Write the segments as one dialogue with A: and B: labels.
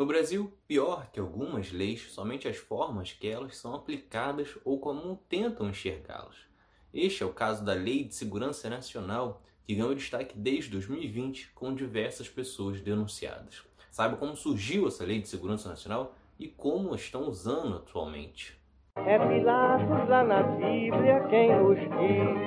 A: No Brasil, pior que algumas leis, somente as formas que elas são aplicadas ou como tentam enxergá-las. Este é o caso da Lei de Segurança Nacional, que ganhou destaque desde 2020 com diversas pessoas denunciadas. Saiba como surgiu essa Lei de Segurança Nacional e como estão usando atualmente.
B: É Pilatos lá na Bíblia quem nos diz,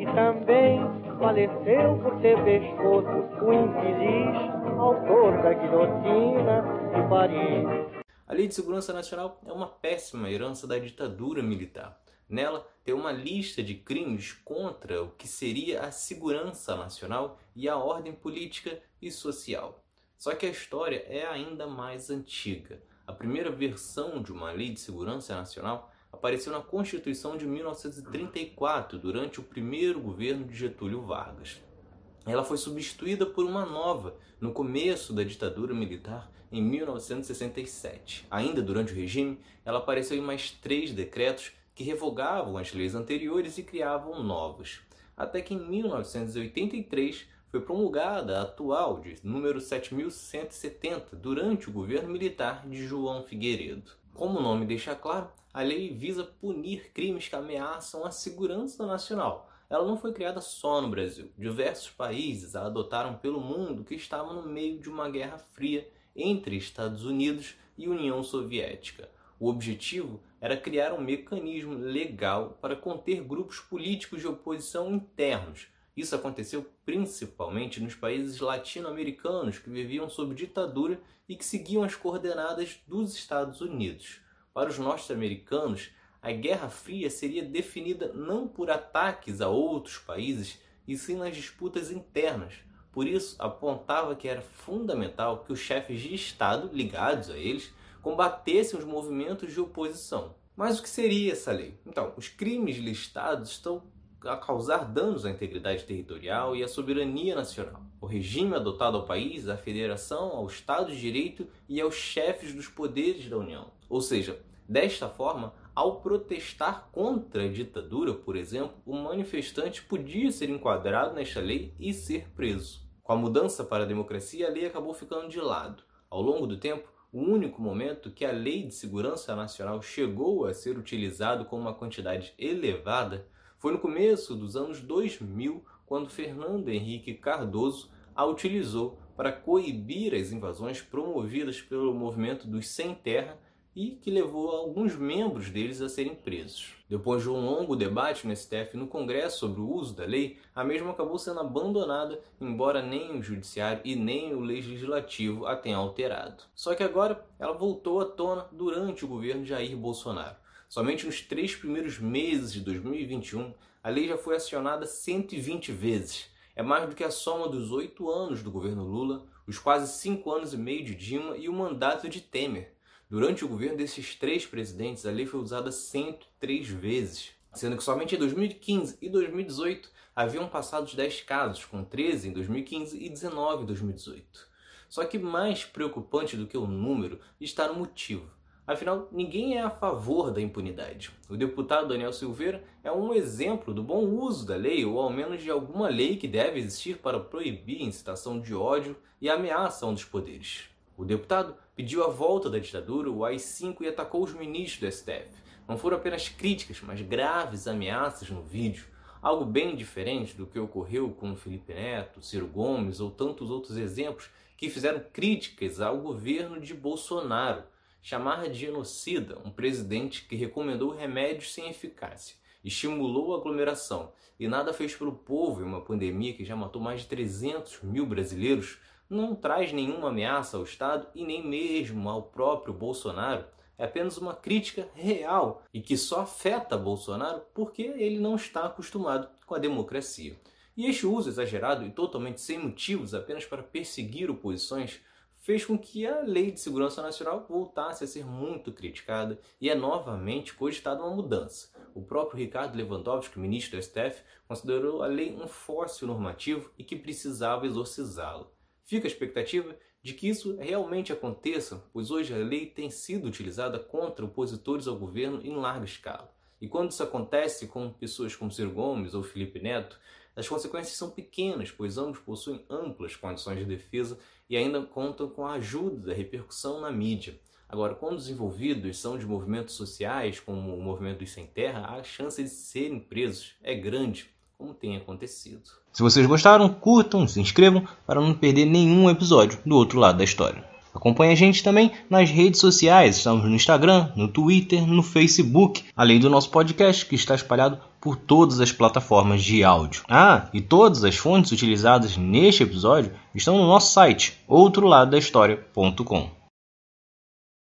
B: e também faleceu por ter pescoço o infeliz autor da guilhotina de Paris.
A: A Lei de Segurança Nacional é uma péssima herança da ditadura militar. Nela tem uma lista de crimes contra o que seria a segurança nacional e a ordem política e social. Só que a história é ainda mais antiga. A primeira versão de uma lei de segurança nacional apareceu na Constituição de 1934, durante o primeiro governo de Getúlio Vargas. Ela foi substituída por uma nova no começo da ditadura militar em 1967. Ainda durante o regime, ela apareceu em mais três decretos que revogavam as leis anteriores e criavam novos. Até que em 1983 foi promulgada a atual de número 7170 durante o governo militar de João Figueiredo. Como o nome deixa claro, a lei visa punir crimes que ameaçam a segurança nacional. Ela não foi criada só no Brasil. Diversos países a adotaram pelo mundo que estavam no meio de uma guerra fria entre Estados Unidos e União Soviética. O objetivo era criar um mecanismo legal para conter grupos políticos de oposição internos, isso aconteceu principalmente nos países latino-americanos que viviam sob ditadura e que seguiam as coordenadas dos Estados Unidos. Para os norte-americanos, a Guerra Fria seria definida não por ataques a outros países, e sim nas disputas internas. Por isso, apontava que era fundamental que os chefes de Estado ligados a eles combatessem os movimentos de oposição. Mas o que seria essa lei? Então, os crimes listados estão a causar danos à integridade territorial e à soberania nacional. O regime adotado ao país, à federação, ao Estado de Direito e aos chefes dos poderes da União. Ou seja, desta forma, ao protestar contra a ditadura, por exemplo, o manifestante podia ser enquadrado nesta lei e ser preso. Com a mudança para a democracia, a lei acabou ficando de lado. Ao longo do tempo, o único momento que a Lei de Segurança Nacional chegou a ser utilizado com uma quantidade elevada foi no começo dos anos 2000 quando Fernando Henrique Cardoso a utilizou para coibir as invasões promovidas pelo movimento dos Sem Terra e que levou alguns membros deles a serem presos. Depois de um longo debate no STF e no Congresso sobre o uso da lei, a mesma acabou sendo abandonada, embora nem o Judiciário e nem o Legislativo a tenham alterado. Só que agora ela voltou à tona durante o governo de Jair Bolsonaro. Somente nos três primeiros meses de 2021, a lei já foi acionada 120 vezes. É mais do que a soma dos oito anos do governo Lula, os quase cinco anos e meio de Dilma e o mandato de Temer. Durante o governo desses três presidentes, a lei foi usada 103 vezes, sendo que somente em 2015 e 2018 haviam passado os 10 casos, com 13 em 2015 e 19 em 2018. Só que mais preocupante do que o número está no motivo. Afinal, ninguém é a favor da impunidade. O deputado Daniel Silveira é um exemplo do bom uso da lei, ou ao menos de alguma lei que deve existir para proibir incitação de ódio e ameaça a um dos poderes. O deputado pediu a volta da ditadura, o AI-5 e atacou os ministros do STF. Não foram apenas críticas, mas graves ameaças no vídeo. Algo bem diferente do que ocorreu com Felipe Neto, Ciro Gomes ou tantos outros exemplos que fizeram críticas ao governo de Bolsonaro chamar de genocida um presidente que recomendou remédios sem eficácia, estimulou a aglomeração e nada fez pelo povo em uma pandemia que já matou mais de 300 mil brasileiros, não traz nenhuma ameaça ao Estado e nem mesmo ao próprio Bolsonaro. É apenas uma crítica real e que só afeta Bolsonaro porque ele não está acostumado com a democracia. E este uso exagerado e totalmente sem motivos apenas para perseguir oposições fez com que a Lei de Segurança Nacional voltasse a ser muito criticada e é novamente cogitada uma mudança. O próprio Ricardo Lewandowski, ministro do STF, considerou a lei um fóssil normativo e que precisava exorcizá-la. Fica a expectativa de que isso realmente aconteça, pois hoje a lei tem sido utilizada contra opositores ao governo em larga escala. E quando isso acontece com pessoas como Ciro Gomes ou Felipe Neto, as consequências são pequenas, pois ambos possuem amplas condições de defesa
C: e ainda contam com a ajuda da repercussão na mídia. Agora, quando os envolvidos são de movimentos sociais, como o movimento dos sem terra, a chance de serem presos é grande, como tem acontecido.
A: Se vocês gostaram, curtam, se inscrevam para não perder nenhum episódio do outro lado da história. Acompanhe a gente também nas redes sociais, estamos no Instagram, no Twitter, no Facebook, além do nosso podcast que está espalhado por todas as plataformas de áudio. Ah, e todas as fontes utilizadas neste episódio estão no nosso site, outroladodahistoria.com.